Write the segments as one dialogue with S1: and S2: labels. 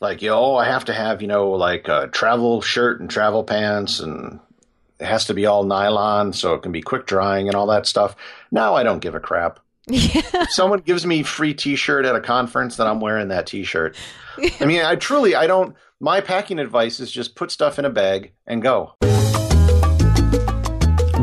S1: Like, yo, oh, I have to have, you know, like a travel shirt and travel pants and it has to be all nylon so it can be quick drying and all that stuff. Now I don't give a crap. Yeah. Someone gives me free t-shirt at a conference, then I'm wearing that t-shirt. I mean, I truly, I don't, my packing advice is just put stuff in a bag and go.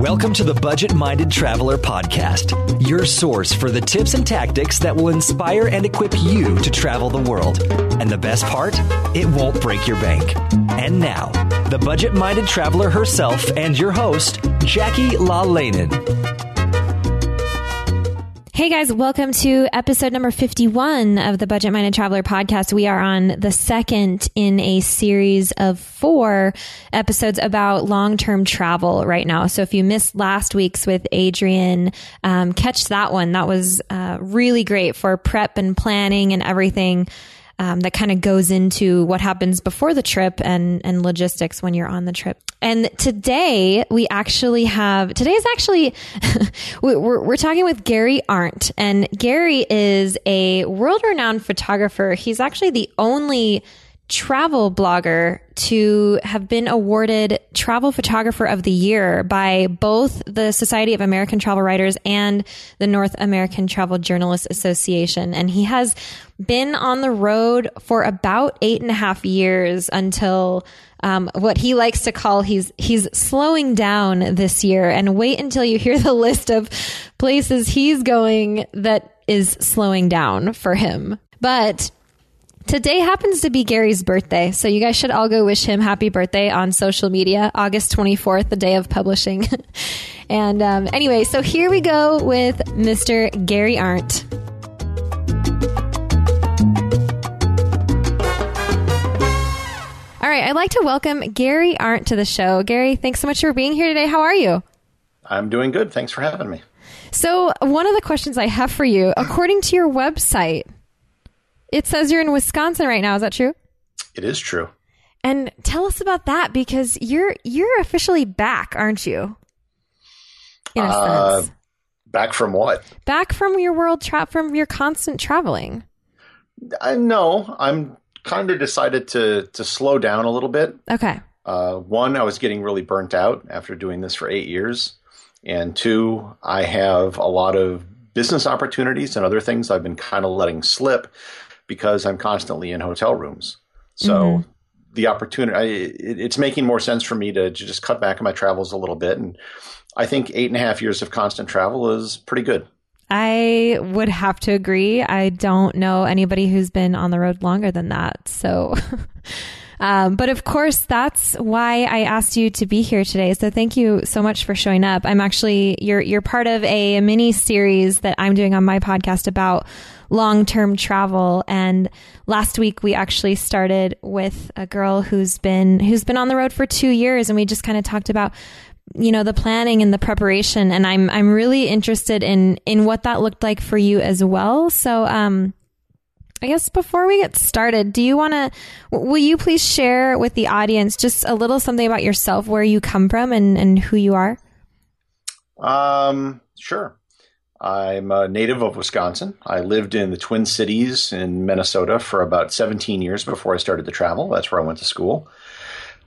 S2: Welcome to the Budget Minded Traveler Podcast, your source for the tips and tactics that will inspire and equip you to travel the world. And the best part, it won't break your bank. And now, the Budget Minded Traveler herself and your host, Jackie La
S3: Hey guys, welcome to episode number 51 of the Budget Minded Traveler podcast. We are on the second in a series of four episodes about long term travel right now. So if you missed last week's with Adrian, um, catch that one. That was uh, really great for prep and planning and everything um, that kind of goes into what happens before the trip and and logistics when you're on the trip. And today we actually have today is actually we're, we're talking with Gary Arndt, and Gary is a world renowned photographer. He's actually the only travel blogger to have been awarded Travel Photographer of the Year by both the Society of American Travel Writers and the North American Travel Journalists Association. And he has been on the road for about eight and a half years until um, what he likes to call he's he's slowing down this year. And wait until you hear the list of places he's going that is slowing down for him. But Today happens to be Gary's birthday, so you guys should all go wish him happy birthday on social media, August 24th, the day of publishing. and um, anyway, so here we go with Mr. Gary Arndt. All right, I'd like to welcome Gary Arndt to the show. Gary, thanks so much for being here today. How are you?
S1: I'm doing good. Thanks for having me.
S3: So, one of the questions I have for you, according to your website, it says you're in Wisconsin right now. Is that true?
S1: It is true.
S3: And tell us about that because you're you're officially back, aren't you?
S1: In a uh, sense. Back from what?
S3: Back from your world trap from your constant traveling.
S1: I know. I'm kind of decided to to slow down a little bit.
S3: Okay.
S1: Uh, one, I was getting really burnt out after doing this for eight years, and two, I have a lot of business opportunities and other things I've been kind of letting slip because I'm constantly in hotel rooms. So mm-hmm. the opportunity, I, it, it's making more sense for me to, to just cut back on my travels a little bit. And I think eight and a half years of constant travel is pretty good.
S3: I would have to agree. I don't know anybody who's been on the road longer than that. So, um, but of course, that's why I asked you to be here today. So thank you so much for showing up. I'm actually you're you're part of a mini series that I'm doing on my podcast about long term travel. And last week we actually started with a girl who's been who's been on the road for two years, and we just kind of talked about you know the planning and the preparation. And I'm I'm really interested in in what that looked like for you as well. So um. I guess before we get started, do you want to, will you please share with the audience just a little something about yourself, where you come from and, and who you are?
S1: Um, sure. I'm a native of Wisconsin. I lived in the Twin Cities in Minnesota for about 17 years before I started to travel. That's where I went to school.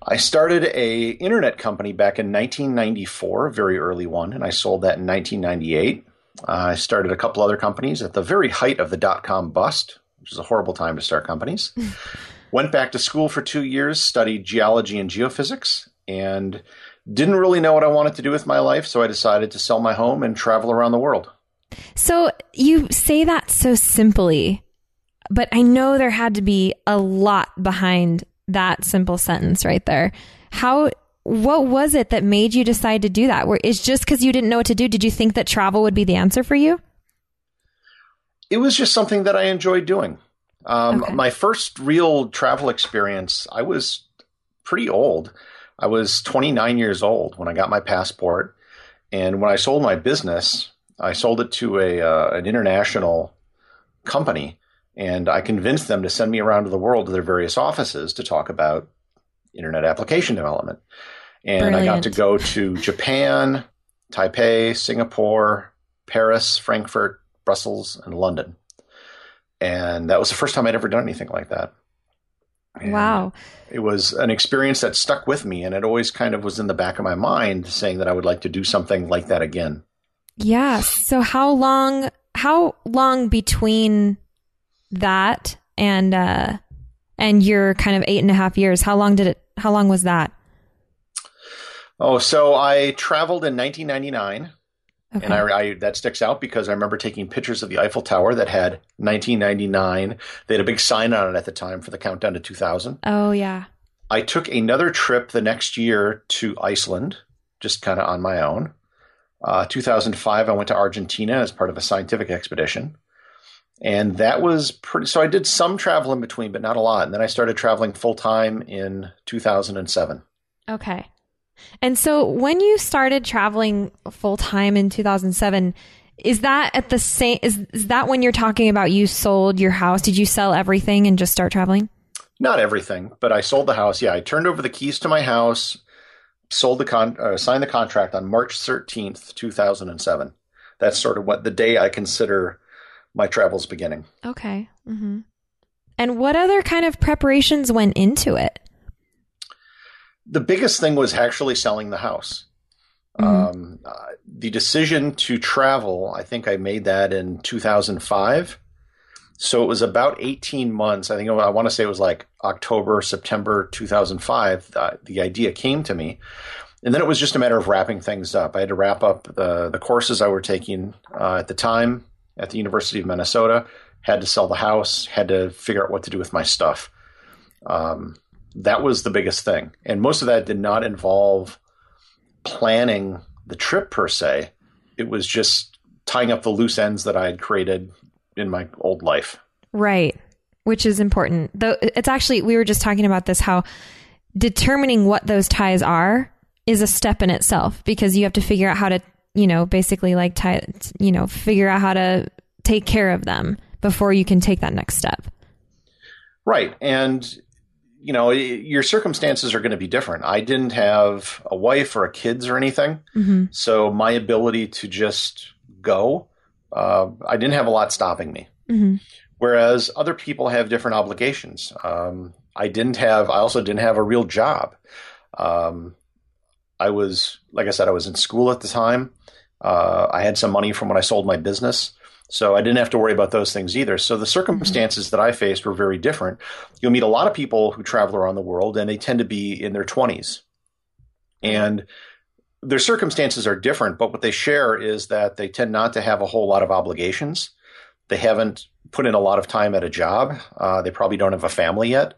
S1: I started a internet company back in 1994, a very early one, and I sold that in 1998. Uh, I started a couple other companies at the very height of the dot com bust, which is a horrible time to start companies. Went back to school for two years, studied geology and geophysics, and didn't really know what I wanted to do with my life. So I decided to sell my home and travel around the world.
S3: So you say that so simply, but I know there had to be a lot behind that simple sentence right there. How what was it that made you decide to do that? Where is just because you didn't know what to do? Did you think that travel would be the answer for you?
S1: It was just something that I enjoyed doing. Um, okay. My first real travel experience, I was pretty old. I was 29 years old when I got my passport, and when I sold my business, I sold it to a uh, an international company, and I convinced them to send me around to the world to their various offices to talk about internet application development. And Brilliant. I got to go to Japan, Taipei, Singapore, Paris, Frankfurt, Brussels, and London. And that was the first time I'd ever done anything like that.
S3: And wow.
S1: It was an experience that stuck with me, and it always kind of was in the back of my mind saying that I would like to do something like that again.
S3: Yeah. So how long how long between that and uh and your kind of eight and a half years, how long did it how long was that?
S1: Oh, so I traveled in 1999. Okay. And I, I, that sticks out because I remember taking pictures of the Eiffel Tower that had 1999. They had a big sign on it at the time for the countdown to 2000.
S3: Oh yeah.
S1: I took another trip the next year to Iceland, just kind of on my own. Uh, 2005, I went to Argentina as part of a scientific expedition. And that was pretty. So I did some travel in between, but not a lot. And then I started traveling full time in 2007.
S3: Okay. And so when you started traveling full time in 2007, is that at the same is, is that when you're talking about you sold your house? Did you sell everything and just start traveling?
S1: Not everything, but I sold the house. Yeah, I turned over the keys to my house, sold the con uh, signed the contract on March 13th, 2007. That's sort of what the day I consider my travels beginning.
S3: Okay. Mm-hmm. And what other kind of preparations went into it?
S1: The biggest thing was actually selling the house. Mm-hmm. Um, uh, the decision to travel, I think I made that in 2005. So it was about 18 months. I think I want to say it was like October, September 2005. Uh, the idea came to me. And then it was just a matter of wrapping things up. I had to wrap up the, the courses I were taking uh, at the time at the University of Minnesota, had to sell the house, had to figure out what to do with my stuff. Um, that was the biggest thing. And most of that did not involve planning the trip per se. It was just tying up the loose ends that I had created in my old life.
S3: Right. Which is important. Though it's actually we were just talking about this how determining what those ties are is a step in itself because you have to figure out how to, you know, basically like tie, you know, figure out how to take care of them before you can take that next step.
S1: Right. And you know, your circumstances are going to be different. I didn't have a wife or a kids or anything, mm-hmm. so my ability to just go, uh, I didn't have a lot stopping me. Mm-hmm. Whereas other people have different obligations. Um, I didn't have. I also didn't have a real job. Um, I was, like I said, I was in school at the time. Uh, I had some money from when I sold my business. So I didn't have to worry about those things either. So the circumstances that I faced were very different. You'll meet a lot of people who travel around the world and they tend to be in their 20s. And their circumstances are different, but what they share is that they tend not to have a whole lot of obligations. They haven't put in a lot of time at a job. Uh, they probably don't have a family yet.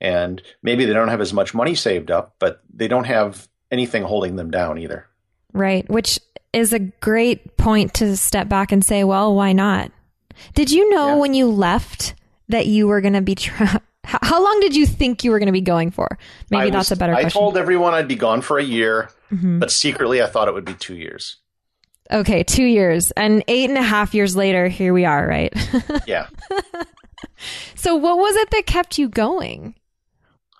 S1: And maybe they don't have as much money saved up, but they don't have anything holding them down either.
S3: Right. Which is a great point to step back and say, well, why not? Did you know yeah. when you left that you were going to be tra- how long did you think you were going to be going for? Maybe that's a better question.
S1: I
S3: question.
S1: told everyone I'd be gone for a year, mm-hmm. but secretly I thought it would be two years.
S3: Okay, two years. And eight and a half years later, here we are, right?
S1: yeah.
S3: so, what was it that kept you going?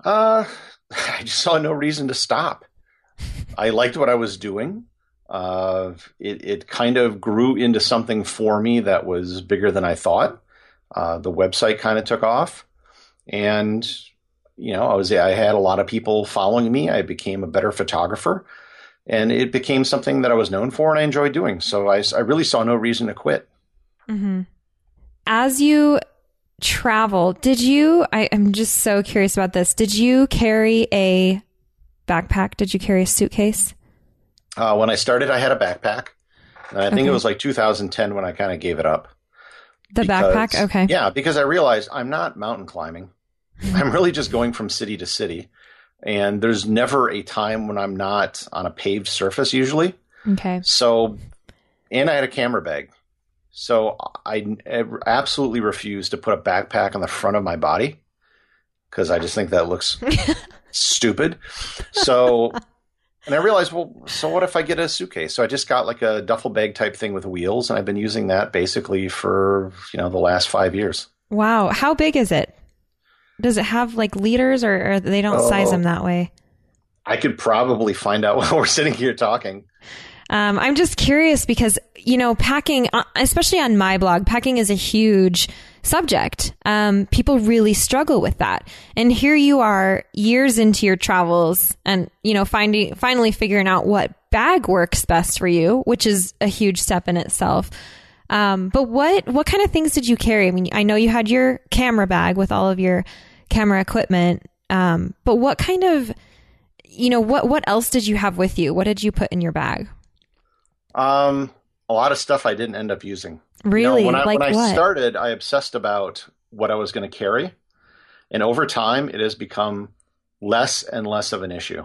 S1: Uh, I just saw no reason to stop. I liked what I was doing. Uh, it, it kind of grew into something for me that was bigger than I thought. Uh, the website kind of took off, and you know, I was I had a lot of people following me. I became a better photographer, and it became something that I was known for and I enjoyed doing. So I, I really saw no reason to quit.
S3: Mm-hmm. As you travel, did you? I, I'm just so curious about this. Did you carry a backpack? Did you carry a suitcase?
S1: Uh, when I started, I had a backpack. And I think
S3: Okay.
S1: it was like 2010 when I kind of gave it up.
S3: The
S1: Because-
S3: backpack? Okay.
S1: Yeah, because I realized I'm not mountain climbing. I'm really just going from city to city. And there's never a time when I'm not on a paved surface usually.
S3: Okay.
S1: So, and I had a camera bag. So I I absolutely refuse to put a backpack on the front of my body because I just think that looks stupid. So, and I realized, well, so what if I get a suitcase? So I just got like a duffel bag type thing with wheels, and I've been using that basically for you know the last five years.
S3: Wow. How big is it? Does it have like liters or, or they don't size
S1: Oh.
S3: them that way?
S1: I could probably find out while we're sitting here talking.
S3: Um, I'm just curious because, you know, packing, uh, especially on my blog, packing is a huge subject. Um, people really struggle with that. And here you are years into your travels and, you know, finding, finally figuring out what bag works best for you, which is a huge step in itself. Um, but what, what kind of things did you carry? I mean, I know you had your camera bag with all of your camera equipment. Um, but what kind of, you know, what, what else did you have with you? What did you put in your bag?
S1: Um, a lot of stuff I didn't end up using. You know,
S3: Really?
S1: when I,
S3: like
S1: when I
S3: what?
S1: started, I obsessed about what I was going to carry, and over time, it has become less and less of an issue.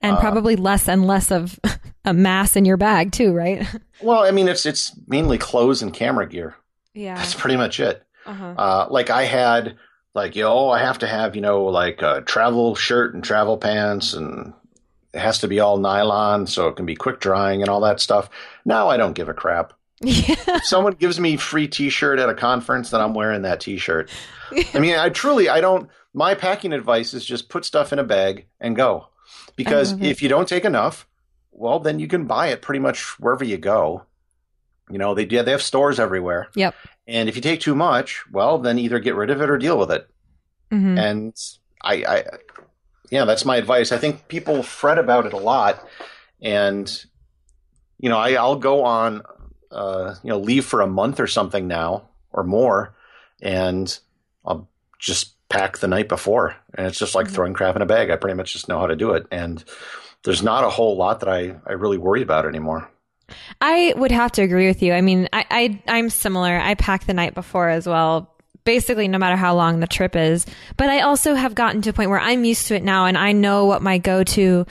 S3: and
S1: uh,
S3: probably less and less of a mass in your bag too, right?
S1: Well, I mean, it's it's mainly clothes and camera gear.
S3: Yeah.
S1: That's pretty much it.
S3: Uh-huh.
S1: Uh, like I had, like yo, I have to have you know like a travel shirt and travel pants, and it has to be all nylon so it can be quick drying and all that stuff. Now I don't give a crap.
S3: Yeah.
S1: If someone gives me free T-shirt at a conference, then I'm wearing that T-shirt. I mean, I truly, I don't. My packing advice is just put stuff in a bag and go, because
S3: it.
S1: if you don't take enough, well, then you can buy it pretty much wherever you go. You know, they yeah, they have stores everywhere,
S3: Yep.
S1: and if you take too much, well, then either get rid of it or deal with it.
S3: Mhm.
S1: And I, I, yeah, that's my advice. I think people fret about it a lot, and you know, I, I'll go on, uh, you know, leave for a month or something now or more, and I'll just pack the night before, and it's just like throwing crap in a bag. I pretty much just know how to do it, and there's not a whole lot that I, I really worry about anymore.
S3: I would have to agree with you. I mean, I, I I'm similar. I pack the night before as well. Basically, no matter how long the trip is. But I also have gotten to a point where I'm used to it now, and I know what my go-to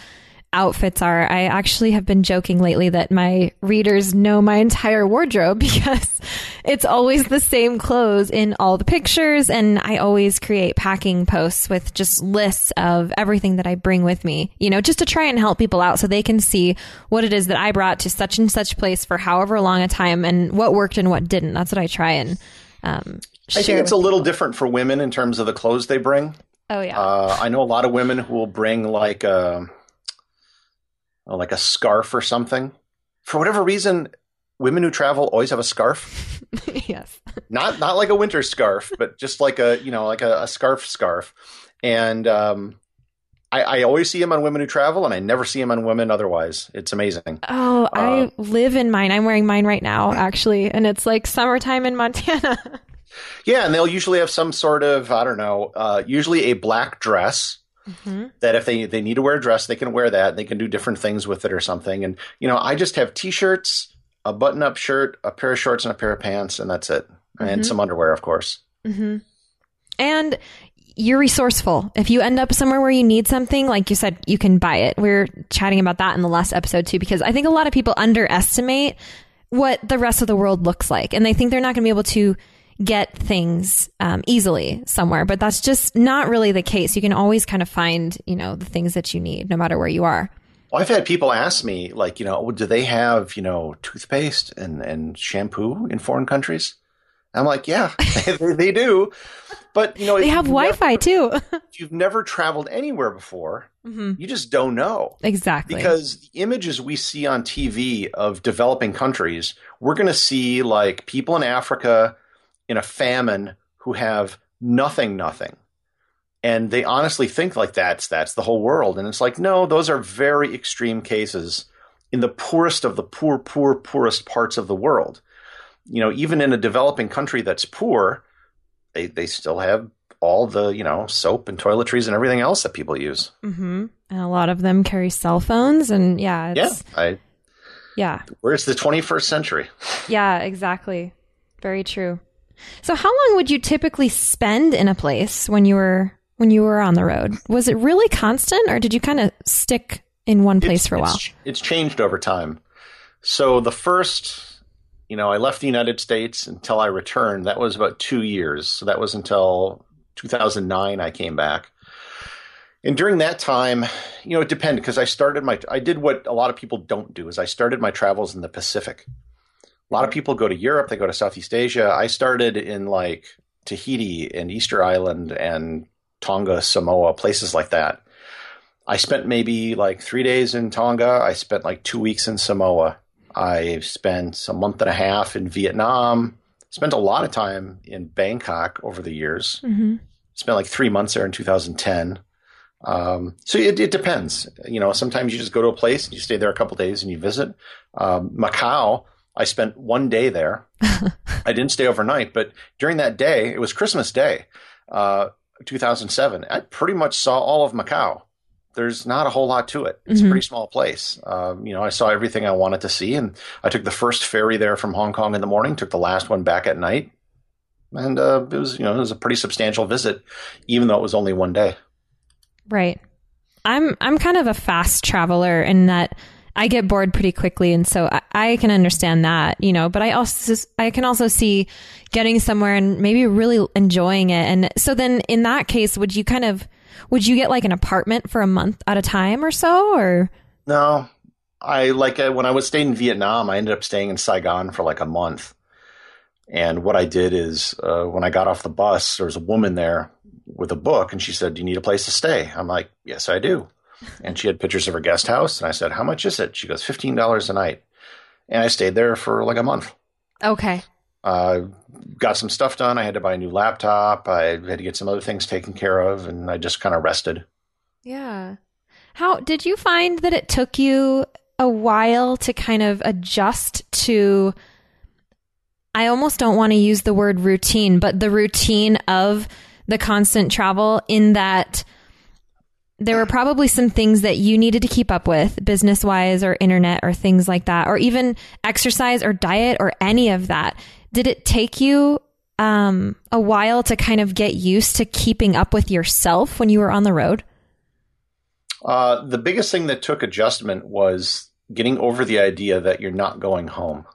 S3: outfits are. I actually have been joking lately that my readers know my entire wardrobe because it's always the same clothes in all the pictures. And I always create packing posts with just lists of everything that I bring with me, you know, just to try and help people out so they can see what it is that I brought to such and such place for however long a time and what worked and what didn't. That's what I try and um,
S1: I think it's a little different for women in terms of the clothes they bring.
S3: oh, yeah.
S1: Uh, I know a lot of women who will bring like a like a scarf or something. For whatever reason, women who travel always have a scarf.
S3: yes.
S1: Not not like a winter scarf, but just like a you know like a, a scarf scarf. And um, I, I always see them on women who travel, and I never see them on women otherwise. It's amazing.
S3: Oh, I
S1: Uh,
S3: live in mine. I'm wearing mine right now, actually, and it's like summertime in Montana.
S1: Yeah, and they'll usually have some sort of I don't know, uh, usually a black dress. Mm-hmm. That if they they need to wear a dress, they can wear that. They can do different things with it or something. And you know, I just have t-shirts, a button-up shirt, a pair of shorts, and a pair of pants, and that's it. And mm-hmm. some underwear, of course. Mm-hmm.
S3: and you're resourceful. If you end up somewhere where you need something, like you said, you can buy it. We are chatting about that in the last episode too, because I think a lot of people underestimate what the rest of the world looks like, and they think they're not going to be able to get things um, easily somewhere. But that's just not really the case. You can always kind of find, you know, the things that you need, no matter where you are.
S1: Well, I've had people ask me, like, you know, oh, do they have, you know, toothpaste and, and shampoo in foreign countries? I'm like, yeah, they, they do. But, you know,
S3: They have Wi-Fi too.
S1: if you've never traveled anywhere before, you just don't know.
S3: exactly.
S1: Because the images we see on TV of developing countries, we're going to see like people in Africa in a famine who have nothing, nothing. And they honestly think like that's that's the whole world. And it's like, no, those are very extreme cases in the poorest of the poor, poor, poorest parts of the world. You know, even in a developing country that's poor, they they still have all the you know soap and toiletries and everything else that people use.
S3: Mm-hmm. And a lot of them carry cell phones, and yeah,
S1: Yeah,
S3: it's,
S1: I
S3: yeah,
S1: where's the 21st century?
S3: yeah, exactly. Very true. So, how long would you typically spend in a place when you were when you were on the road? Was it really constant, or did you kind of stick in one place
S1: It's-
S3: for a while?
S1: It's, it's changed over time. So the first, you know, I left the United States until I returned. That was about two years. So that was until 2009 I came back. And during that time, you know, it depended because I started my, I did what a lot of people don't do is I started my travels in the Pacific. A lot of people go to Europe, they go to Southeast Asia. I started in like Tahiti and Easter Island and Tonga, Samoa, places like that. I spent maybe like three days in Tonga. I spent like two weeks in Samoa. I spent a month and a half in Vietnam. Spent a lot of time in Bangkok over the years.
S3: Mm-hmm.
S1: Spent like three months there in 2010. Um, so it, it depends. You know, sometimes you just go to a place and you stay there a couple days and you visit. Um, Macau, I spent one day there. I didn't stay overnight, but during that day, it was Christmas Day, uh, 2007. I pretty much saw all of Macau. There's not a whole lot to it. It's
S3: Mhm.
S1: a pretty small place. Um, you know, I saw everything I wanted to see, and I took the first ferry there from Hong Kong in the morning. Took the last one back at night, and uh, it was you know it was a pretty substantial visit, even though it was only one day.
S3: Right. I'm I'm kind of a fast traveler in that I get bored pretty quickly, and so I, I can understand that, you know. But I also I can also see getting somewhere and maybe really enjoying it. And so then in that case, would you kind of would you get like an apartment for a month at a time or so, or
S1: No, I like when I was staying in Vietnam, I ended up staying in Saigon for like a month. And what I did is uh, when I got off the bus, there was a woman there with a book, and she said, "Do you need a place to stay?" I'm like, "Yes, I do." And she had pictures of her guest house, and I said, "How much is it?" She goes, 15 dollars a night." And I stayed there for like a month.
S3: okay,
S1: Uh, got some stuff done. I had to buy a new laptop. I had to get some other things taken care of, and I just kind of rested.
S3: yeah. How did you find that it took you a while to kind of adjust to? I almost don't want to use the word routine, but the routine of the constant travel in that there were probably some things that you needed to keep up with business wise or internet or things like that, or even exercise or diet or any of that. Did it take you um, a while to kind of get used to keeping up with yourself when you were on the road?
S1: Uh, the biggest thing that took adjustment was getting over the idea that you're not going home.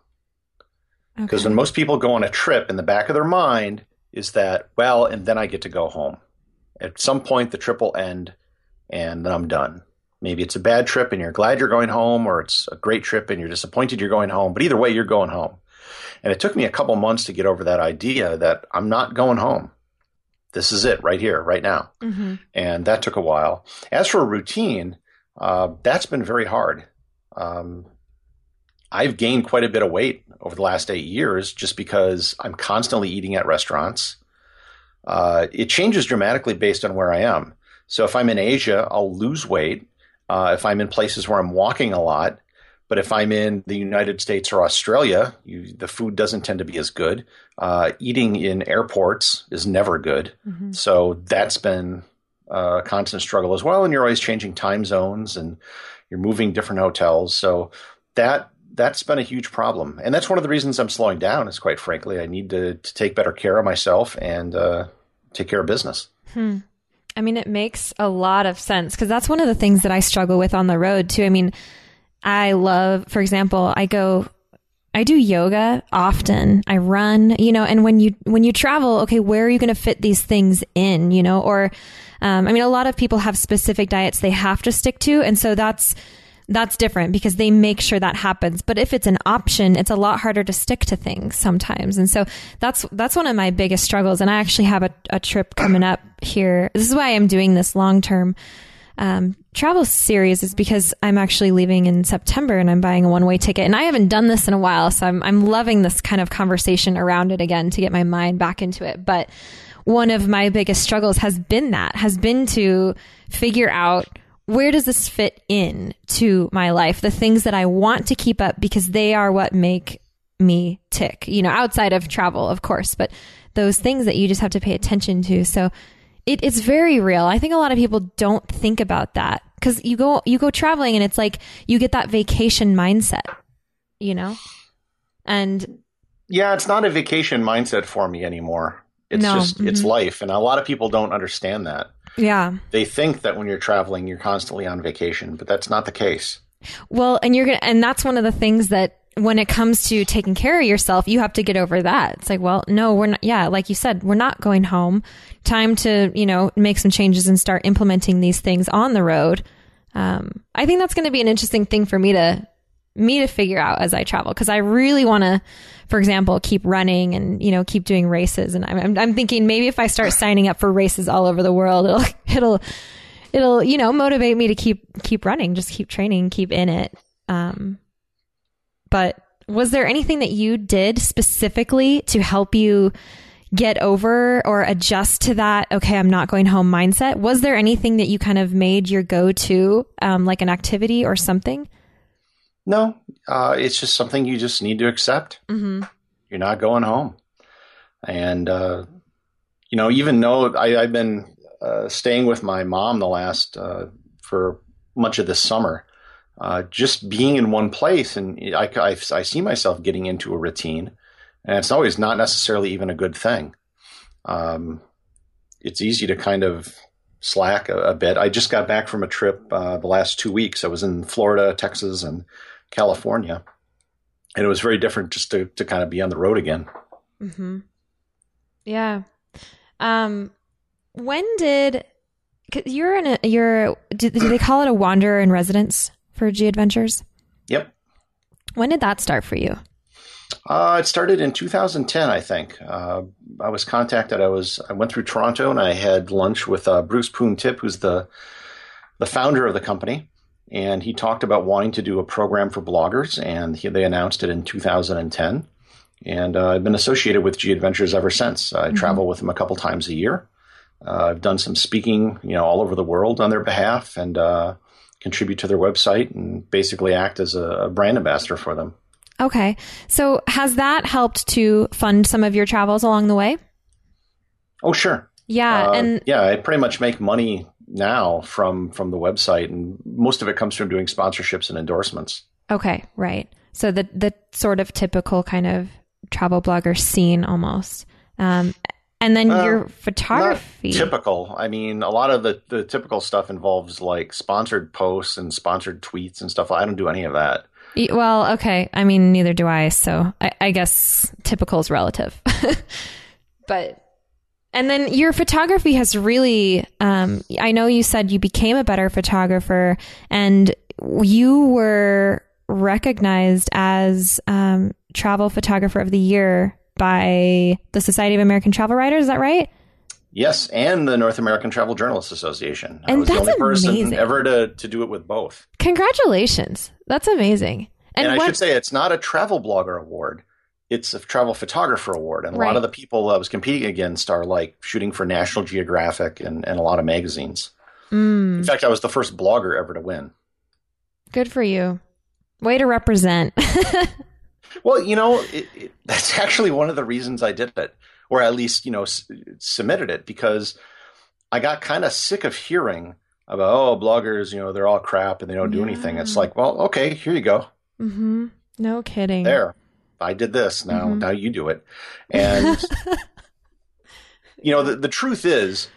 S1: Because when most people go on a trip, in the back of their mind is that, well, and then I get to go home. At some point, the trip will end, and then I'm done. Maybe it's a bad trip and you're glad you're going home, or it's a great trip and you're disappointed you're going home. But either way, you're going home. And it took me a couple months to get over that idea that I'm not going home. This is it right here, right now
S3: Mm-hmm.
S1: and that took a while. As for a routine, uh, that's been very hard. Um, I've gained quite a bit of weight over the last eight years just because I'm constantly eating at restaurants. Uh, it changes dramatically based on where I am. So if I'm in Asia, I'll lose weight. Uh, if I'm in places where I'm walking a lot, but if I'm in the United States or Australia, you, the food doesn't tend to be as good. Uh, eating in airports is never good.
S3: Mm-hmm.
S1: So that's been a constant struggle as well. And you're always changing time zones and you're moving different hotels. So that that's been a huge problem. And that's one of the reasons I'm slowing down. Is quite frankly, I need to, to take better care of myself and uh, take care of business.
S3: Hmm. I mean, it makes a lot of sense because that's one of the things that I struggle with on the road too. I mean, I love, for example, I go, I do yoga often. I run, you know, and when you when you travel, okay, where are you going to fit these things in, you know? Or, um, I mean, a lot of people have specific diets they have to stick to, and so that's that's different because they make sure that happens. But if it's an option, it's a lot harder to stick to things sometimes. And so that's that's one of my biggest struggles. And I actually have a, a trip coming up here. This is why I'm doing this long term um, travel series is because I'm actually leaving in September and I'm buying a one way ticket. And I haven't done this in a while, so I'm I'm loving this kind of conversation around it again to get my mind back into it. But one of my biggest struggles has been that has been to figure out where does this fit in to my life the things that i want to keep up because they are what make me tick you know outside of travel of course but those things that you just have to pay attention to. So it, it's very real. I think a lot of people don't think about that because you go you go traveling and it's like you get that vacation mindset, you know, and
S1: yeah, it's not a vacation mindset for me anymore. It's
S3: No,
S1: just it's
S3: mhm.
S1: life, and a lot of people don't understand that.
S3: Yeah.
S1: They think that when you're traveling, you're constantly on vacation, but that's not the case.
S3: Well, and you're gonna, and that's one of the things that when it comes to taking care of yourself, you have to get over that. It's like, well, no, we're not. Yeah, like you said, we're not going home. Time to you know make some changes and start implementing these things on the road. Um, I think that's going to be an interesting thing for me to me to figure out as I travel because I really want to, for example, keep running and you know keep doing races. And I'm, I'm, I'm thinking maybe if I start signing up for races all over the world, it'll it'll it'll you know motivate me to keep keep running, just keep training, keep in it. Um, but was there anything that you did specifically to help you get over or adjust to that? Okay, I'm not going home mindset. Was there anything that you kind of made your go to, um, like an activity or something?
S1: No, uh, it's just something you just need to accept.
S3: Mm-hmm.
S1: You're not going home, and uh, you know, even though I, I've been uh, staying with my mom the last uh, for much of this summer, uh, just being in one place, and I, I, I see myself getting into a routine, and it's always not necessarily even a good thing. Um, it's easy to kind of slack a, a bit. I just got back from a trip uh, the last two weeks. I was in Florida, Texas, and California, and it was very different just to to kind of be on the road again.
S3: Mm-hmm. Yeah. Um, when did 'cause you're in a you're do, do they call it a wanderer in residence for G Adventures?
S1: Yep.
S3: When did that start for you?
S1: Uh, it started in 2010, I think. Uh, I was contacted. I was I went through Toronto and I had lunch with uh, Bruce Poon Tip, who's the the founder of the company, and he talked about wanting to do a program for bloggers, and he, they announced it in 2010. And uh, I've been associated with G Adventures ever since. I travel with them a couple times a year. Uh, I've done some speaking, you know, all over the world on their behalf, and uh, contribute to their website, and basically act as a, a brand ambassador for them.
S3: Okay. So has that helped to fund some of your travels along the way?
S1: Oh, sure.
S3: Yeah.
S1: Uh,
S3: and
S1: yeah, I pretty much make money now from from the website, and most of it comes from doing sponsorships and endorsements.
S3: okay, right. So the the sort of typical kind of travel blogger scene almost. Um, and then
S1: Well,
S3: your photography.
S1: typical. I mean, a lot of the the typical stuff involves like sponsored posts and sponsored tweets and stuff. I don't do any of that.
S3: Well, okay. I mean, neither do I. So I, I guess typical is relative. but, and then your photography has really, um, I know you said you became a better photographer and you were recognized as um, travel photographer of the year by the Society of American Travel Writers. Is that right?
S1: Yes, and the North American Travel Journalists Association. And I
S3: And
S1: was the only person
S3: amazing.
S1: ever to to do it with both.
S3: Congratulations. That's amazing.
S1: And, I
S3: what-
S1: should say, it's not a travel blogger award. It's a travel photographer award. And a
S3: Right.
S1: lot of the people I was competing against are like shooting for National Geographic and, and a lot of magazines.
S3: Mm,
S1: In fact, I was the first blogger ever to win.
S3: good for you. Way to represent.
S1: Well, you know, it, it, that's actually one of the reasons I did it, or at least, you know, s- submitted it because I got kind of sick of hearing about, oh, bloggers, you know, they're all crap and they don't do anything. It's like, well, okay, here you go.
S3: mm-hmm. No kidding.
S1: There. I did this. Now,
S3: Mhm.
S1: now you do it. And, you know, the, the truth is,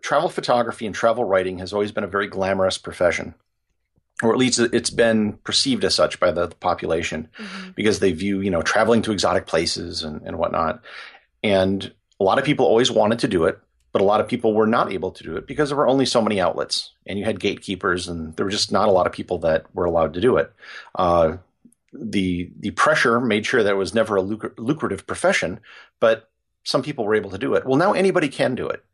S1: travel photography and travel writing has always been a very glamorous profession, or at least it's been perceived as such by the, population because they view, you know, traveling to exotic places and, and whatnot. And a lot of people always wanted to do it, but a lot of people were not able to do it because there were only so many outlets and you had gatekeepers and there were just not a lot of people that were allowed to do it. Uh, the the pressure made sure that it was never a lucra- lucrative profession, but some people were able to do it. Well, now anybody can do it,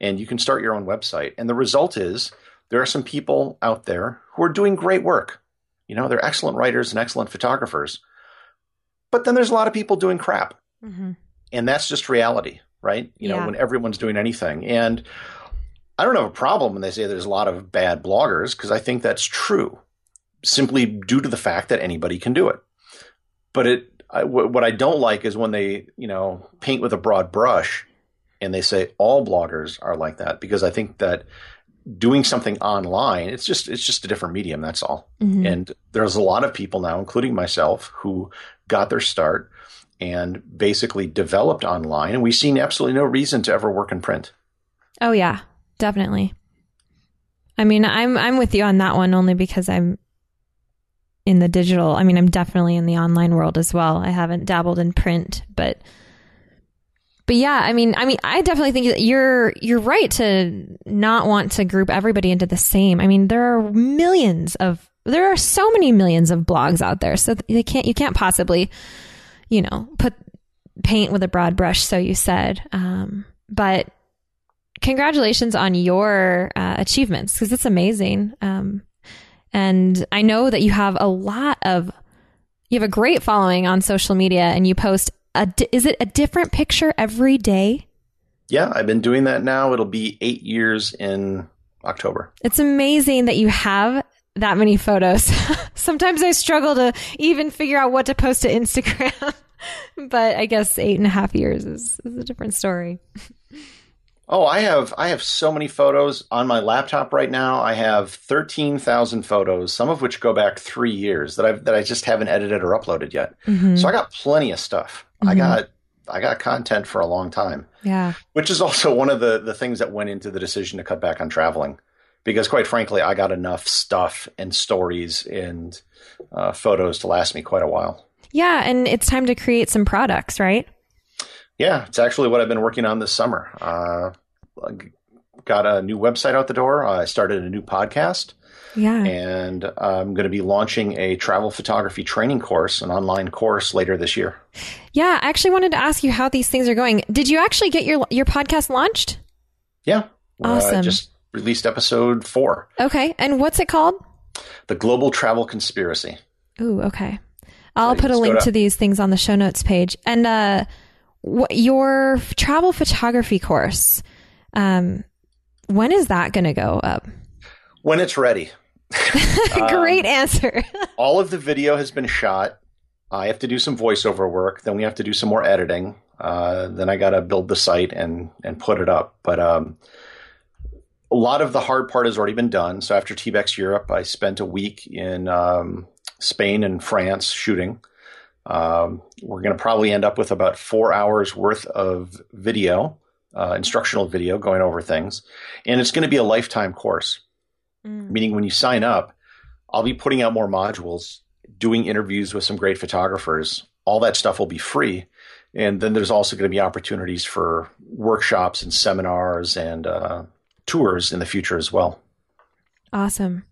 S1: and you can start your own website. And the result is there are some people out there who are doing great work. You know, they're excellent writers and excellent photographers, but then there's a lot of people doing crap,
S3: hmm
S1: and that's just reality, right? You know, when everyone's doing anything, and I don't have a problem when they say there's a lot of bad bloggers because I think that's true simply due to the fact that anybody can do it. But it I, w- what I don't like is when they, you know, paint with a broad brush and they say all bloggers are like that because I think that doing something online, it's just it's just a different medium. That's all.
S3: Mm-hmm.
S1: And there's a lot of people now, including myself, who got their start and basically developed online, and we've seen absolutely no reason to ever work in print.
S3: Oh yeah, definitely. I mean, I'm I'm with you on that one only because I'm in the digital. I mean, I'm definitely in the online world as well. I haven't dabbled in print, but but yeah, I mean, I mean, I definitely think that you're you're right to not want to group everybody into the same. I mean, there are millions of there are so many millions of blogs out there, so they can't you can't possibly, you know, put paint with a broad brush. So you said, um, but congratulations on your uh, achievements because it's amazing. Um, and I know that you have a lot of, you have a great following on social media and you post a, di- is it a different picture every day?
S1: Yeah, I've been doing that now. It'll be eight years in October.
S3: It's amazing that you have that many photos. Sometimes I struggle to even figure out what to post to Instagram, but I guess eight and a half years is, is a different story.
S1: Oh, I have I have so many photos on my laptop right now. I have thirteen thousand photos, some of which go back three years that I that I just haven't edited or uploaded yet. So I got plenty of stuff. I got I got content for a long time,
S3: Yeah.
S1: which is also one of the the things that went into the decision to cut back on traveling, because quite frankly, I got enough stuff and stories and uh, photos to last me quite a while.
S3: Yeah. And it's time to create some products, right?
S1: Yeah, it's actually what I've been working on this summer. Uh, got a new website out the door. I started a new podcast,
S3: Yeah.
S1: and I'm going to be launching a travel photography training course, an online course later this year.
S3: Yeah, I actually wanted to ask you how these things are going. Did you actually get your your podcast launched?
S1: Yeah, Uh,
S3: Awesome.
S1: just released episode four,
S3: Okay, and what's it called?
S1: the global travel conspiracy.
S3: Ooh, okay. I'll
S1: you
S3: put a link
S1: to-
S3: to these things on the show notes page. And uh, wh- your travel photography course, um, when is that going to go up?
S1: When it's ready,
S3: Great answer.
S1: all of the video has been shot. I have to do some voiceover work. Then we have to do some more editing. Uh, then I got to build the site and and put it up. But um, a lot of the hard part has already been done. So after TBEX Europe, I spent a week in um, Spain and France shooting. Um, we're going to probably end up with about four hours worth of video, uh, instructional video going over things. And it's going to be a lifetime course meaning when you sign up, I'll be putting out more modules, doing interviews with some great photographers. All that stuff will be free. And then there's also going to be opportunities for workshops and seminars and uh, tours in the future as well.
S3: Awesome.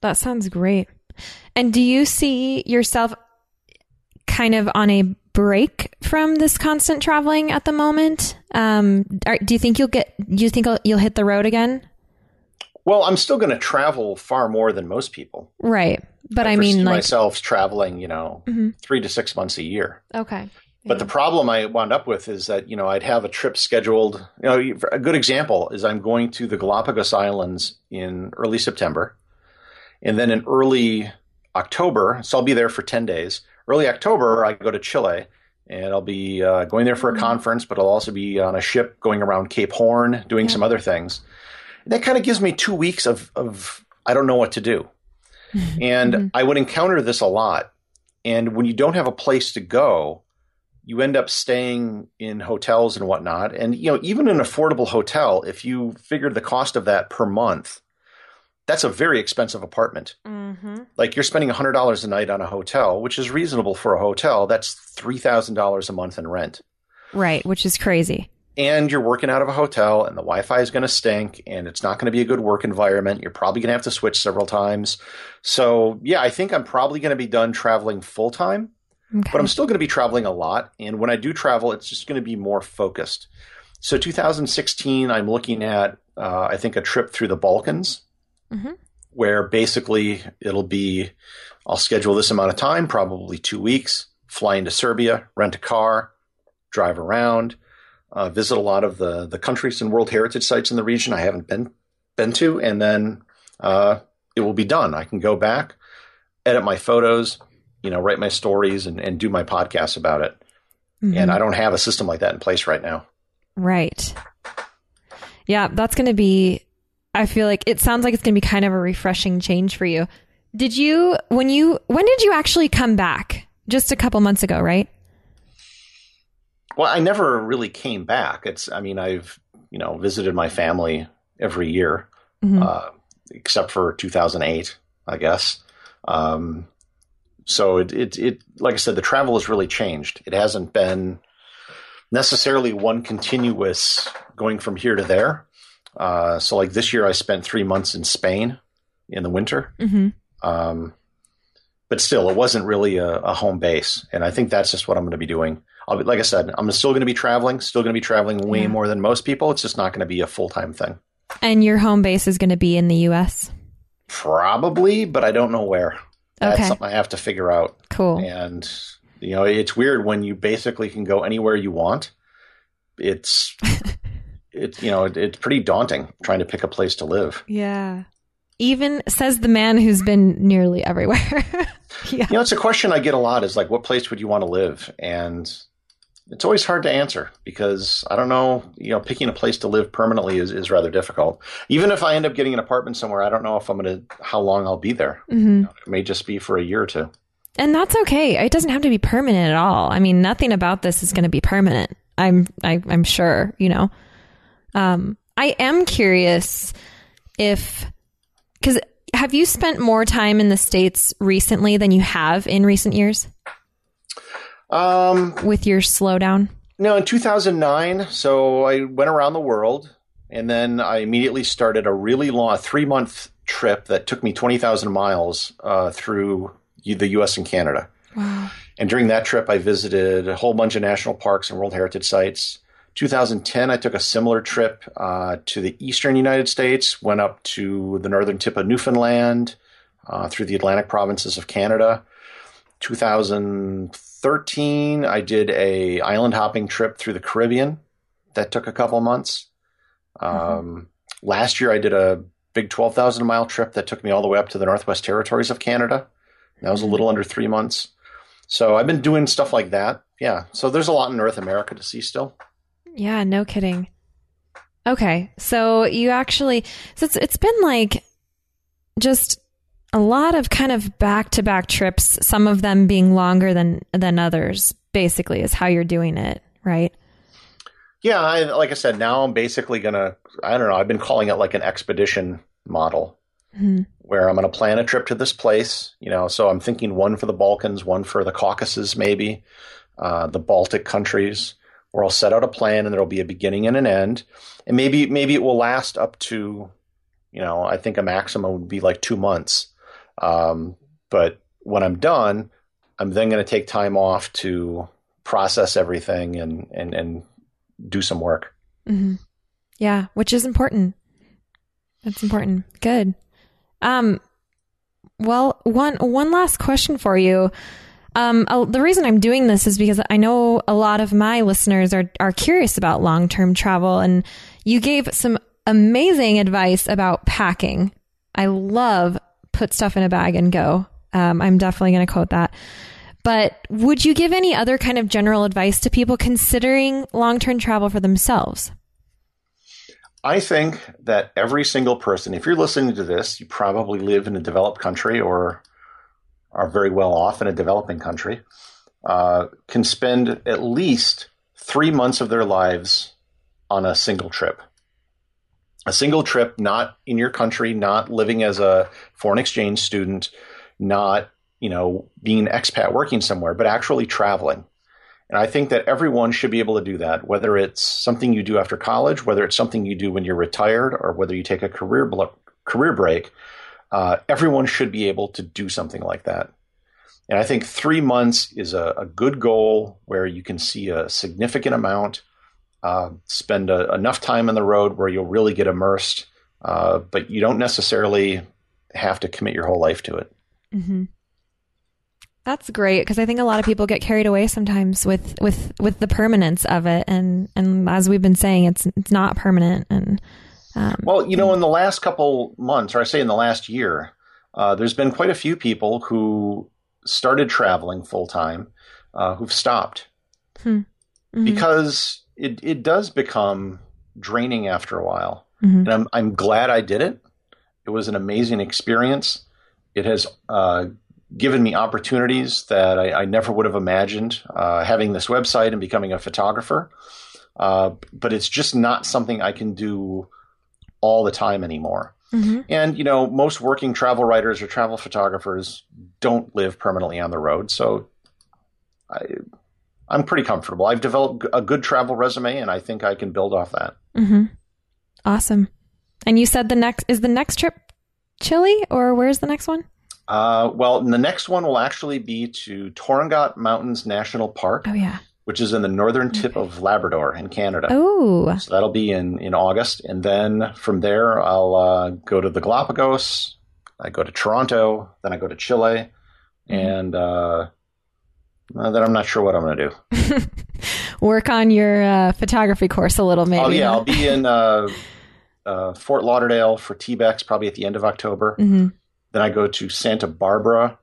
S3: That sounds great. And do you see yourself kind of on a break from this constant traveling at the moment? Um, are, do you think you'll get? Do you think you'll, hit the road again?
S1: Well, I'm still going to travel far more than most people.
S3: Right, but I,
S1: foresee
S3: mean, like,
S1: myself traveling, you know,
S3: Mhm.
S1: three to six months a year.
S3: okay,
S1: But the problem I wound up with is that, you know, I'd have a trip scheduled. You know, a good example is I'm going to the Galapagos Islands in early September. And then in early October, so I'll be there for 10 days. Early October, I go to Chile and I'll be uh, going there for a mm-hmm. conference, but I'll also be on a ship going around Cape Horn doing some other things. And that kind of gives me two weeks of, of I don't know what to do. Mm-hmm. And mm-hmm. I would encounter this a lot. And when you don't have a place to go, you end up staying in hotels and whatnot. And you know, even an affordable hotel, if you figured the cost of that per month, that's a very expensive apartment.
S3: mm-hmm.
S1: Like you're spending hundred dollars a night on a hotel, which is reasonable for a hotel. That's three thousand dollars a month in rent.
S3: right, which is crazy.
S1: And you're working out of a hotel, and the Wi-Fi is going to stink, and it's not going to be a good work environment. You're probably going to have to switch several times. So, yeah, I think I'm probably going to be done traveling full time
S3: Okay.
S1: but I'm still going to be traveling a lot. And when I do travel, it's just going to be more focused. So 2016, I'm looking at, uh, I think, a trip through the Balkans,
S3: Mhm.
S1: where basically it'll be, I'll schedule this amount of time, probably two weeks, fly into Serbia, rent a car, drive around, uh, visit a lot of the the countries and World Heritage sites in the region I haven't been been to, and then uh, it will be done. I can go back, edit my photos, you know, write my stories and, and do my podcasts about it.
S3: Mm-hmm.
S1: And I don't have a system like that in place right now.
S3: Right. Yeah, that's going to be, I feel like it sounds like it's going to be kind of a refreshing change for you. Did you, when you, when did you actually come back? Just a couple months ago, right?
S1: Well, I never really came back. It's, I mean, I've, you know, visited my family every year,
S3: Mhm.
S1: uh, except for 2008, I guess. Um, so it, it, it, like I said, the travel has really changed. It hasn't been necessarily one continuous going from here to there. Uh, so like this year, I spent three months in Spain in the winter.
S3: Mm-hmm.
S1: Um, but still, it wasn't really a, a home base, and I think that's just what I'm going to be doing. I'll be, like I said, I'm still going to be traveling, still going to be traveling way
S3: Yeah.
S1: more than most people. It's just not going to be a full time thing,
S3: And your home base is going to be in the U.S.
S1: probably, but I don't know where. That's
S3: Okay.
S1: something I have to figure out.
S3: Cool.
S1: And you know, it's weird when you basically can go anywhere you want. It's it's you know, it, it's pretty daunting trying to pick a place to live.
S3: Yeah. Even says the man who's been nearly everywhere. yeah.
S1: You know, it's a question I get a lot is like, what place would you want to live? And it's always hard to answer because I don't know, you know, picking a place to live permanently is, is rather difficult. Even if I end up getting an apartment somewhere, I don't know if I'm going to, how long I'll be there.
S3: hmm
S1: It may just be for a year or two.
S3: And that's okay. It doesn't have to be permanent at all. I mean, nothing about this is going to be permanent. I'm, I, I'm sure, you know. Um, I am curious if, because have you spent more time in the States recently than you have in recent years
S1: Um,
S3: with your slowdown?
S1: no, in 2009, so I went around the world and then I immediately started a really long, three month trip that took me 20,000 miles uh, through the US and Canada.
S3: Wow.
S1: And during that trip, I visited a whole bunch of national parks and World Heritage sites. 2010, I took a similar trip uh, to the eastern United States, went up to the northern tip of Newfoundland, uh, through the Atlantic provinces of Canada. 2013, I did a island hopping trip through the Caribbean that took a couple months. Um, Last year, I did a big 12,000 mile trip that took me all the way up to the Northwest Territories of Canada. That was a little under three months. So I've been doing stuff like that. Yeah. So there's a lot in North America to see still.
S3: Yeah, no kidding. Okay, so you actually so it's it's been like just a lot of kind of back to back trips. Some of them being longer than than others. Basically, is how you're doing it, right?
S1: Yeah. I, like I said, now I'm basically going to, I don't know, I've been calling it like an expedition model
S3: Mhm.
S1: where I'm going to plan a trip to this place. You know, so I'm thinking one for the Balkans, one for the Caucasus, maybe, uh, the Baltic countries, where I'll set out a plan and there'll be a beginning and an end. And maybe, maybe it will last up to, you know, I think a maximum would be like two months. Um, but when I'm done, I'm then going to take time off to process everything and, and, and do some work.
S3: hmm Yeah, which is important. That's important. Good. Um, well, one one last question for you. Um, uh, the reason I'm doing this is because I know a lot of my listeners are are curious about long term travel, and you gave some amazing advice about packing. I love put stuff in a bag and go. Um, I'm definitely going to quote that. But would you give any other kind of general advice to people considering long term travel for themselves?
S1: I think that every single person, if you're listening to this, you probably live in a developed country or are very well off in a developing country, uh, can spend at least three months of their lives on a single trip. A single trip, not in your country, not living as a foreign exchange student, not you know being an expat working somewhere, but actually traveling. And I think that everyone should be able to do that, whether it's something you do after college, whether it's something you do when you're retired, or whether you take a career career break. Uh, everyone should be able to do something like that. And I think three months is a, a good goal where you can see a significant amount, uh, spend a, enough time on the road where you'll really get immersed, uh, but you don't necessarily have to commit your whole life to it.
S3: Mm-hmm. That's great because I think a lot of people get carried away sometimes with with with the permanence of it, and and as we've been saying, it's it's not permanent. And um,
S1: Well, you know, in the last couple months, or I say in the last year, uh, there's been quite a few people who started traveling full time uh, who've stopped
S3: Hmm. Mhm.
S1: because it it does become draining after a while.
S3: Mhm.
S1: And I'm I'm glad I did it. It was an amazing experience. It has uh, given me opportunities that I, I never would have imagined. Uh, having this website and becoming a photographer, uh, but it's just not something I can do all the time anymore.
S3: Mhm.
S1: And you know, most working travel writers or travel photographers don't live permanently on the road, so I, I'm pretty comfortable. I've developed a good travel resume, and I think I can build off that.
S3: Mm-hmm. Awesome. And you said the next is the next trip Chile or where's the next one?
S1: Uh, well, the next one will actually be to Torngat Mountains National Park,
S3: Oh yeah.
S1: Which is in the northern tip of Labrador in Canada.
S3: Oh.
S1: So that'll be in, in August. And then from there, I'll uh, go to the Galapagos. I go to Toronto. Then I go to Chile. And uh, then I'm not sure what I'm going to do.
S3: Work on your uh, photography course a little maybe.
S1: oh, yeah. I'll be in uh, uh, Fort Lauderdale for TBEX probably at the end of October.
S3: Mhm.
S1: Then I go to Santa Barbara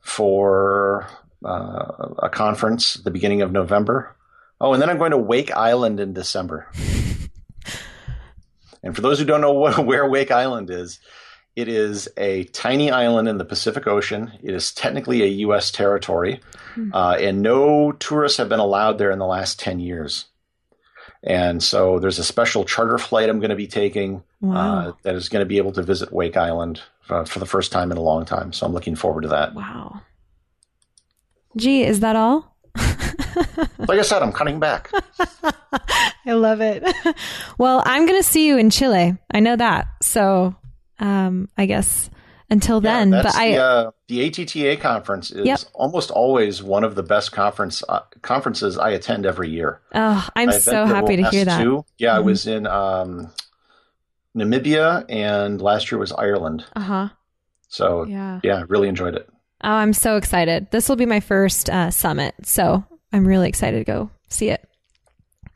S1: for uh, a conference at the beginning of November. Oh, and then I'm going to Wake Island in December. and for those who don't know what, where Wake Island is, it is a tiny island in the Pacific Ocean. It is technically a U.S. territory, uh, and no tourists have been allowed there in the last 10 years. And so there's a special charter flight I'm going to be taking
S3: Wow.
S1: uh, that is going to be able to visit Wake Island for, for the first time in a long time. So I'm looking forward to that.
S3: Wow. Gee, is that all?
S1: Like I said, I'm cutting back.
S3: I love it. well, I'm going to see you in Chile. I know that. So, um, I guess until then,
S1: Yeah,
S3: but
S1: that's
S3: I,
S1: the, uh, the ATTA conference is
S3: Yep.
S1: almost always one of the best conference uh, conferences I attend every year.
S3: oh, I'm so happy to
S1: the
S3: hear that.
S1: two. Yeah, I
S3: Mhm.
S1: was in um, Namibia, and last year was Ireland.
S3: Uh huh.
S1: So
S3: Yeah.
S1: yeah, really enjoyed it.
S3: Oh, I'm so excited. This will be my first uh, summit. So I'm really excited to go see it.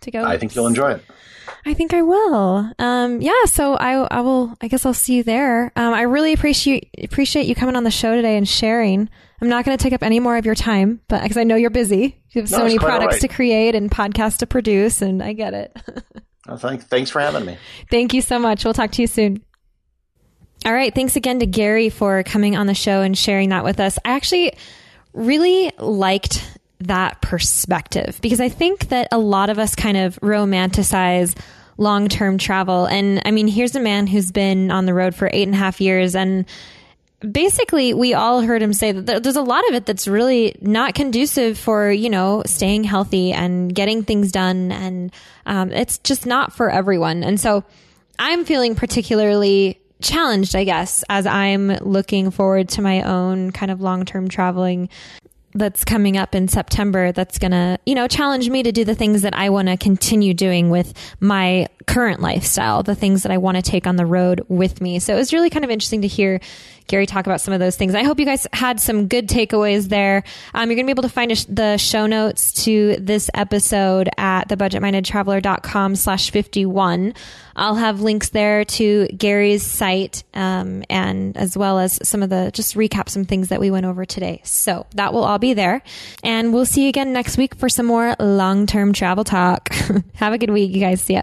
S3: To go.
S1: I think you'll enjoy it.
S3: I think I will. Um, yeah. So I, I will. I guess I'll see you there. Um, I really appreciate appreciate you coming on the show today and sharing. I'm not going to take up any more of your time, but because I know you're busy, you have so
S1: No, it's
S3: many products
S1: right.
S3: to create and podcasts to produce, and I get it.
S1: Well, thank, thanks for having me.
S3: Thank you so much. We'll talk to you soon. All right. Thanks again to Gary for coming on the show and sharing that with us. I actually really liked that perspective because I think that a lot of us kind of romanticize long term travel. And I mean, here's a man who's been on the road for eight and a half years and basically we all heard him say that there's a lot of it that's really not conducive for you know staying healthy and getting things done and um, it's just not for everyone and so i'm feeling particularly challenged i guess as i'm looking forward to my own kind of long-term traveling that's coming up in September that's going to, you know, challenge me to do the things that I want to continue doing with my current lifestyle, the things that I want to take on the road with me. So it was really kind of interesting to hear Gary talk about some of those things. I hope you guys had some good takeaways there. Um, you're going to be able to find the show notes to this episode at thebudgetmindedtraveler.com slash 51. I'll have links there to Gary's site, um, and as well as some of the, just recap some things that we went over today. So that will all be there. And we'll see you again next week for some more long-term travel talk. have a good week, you guys. See ya.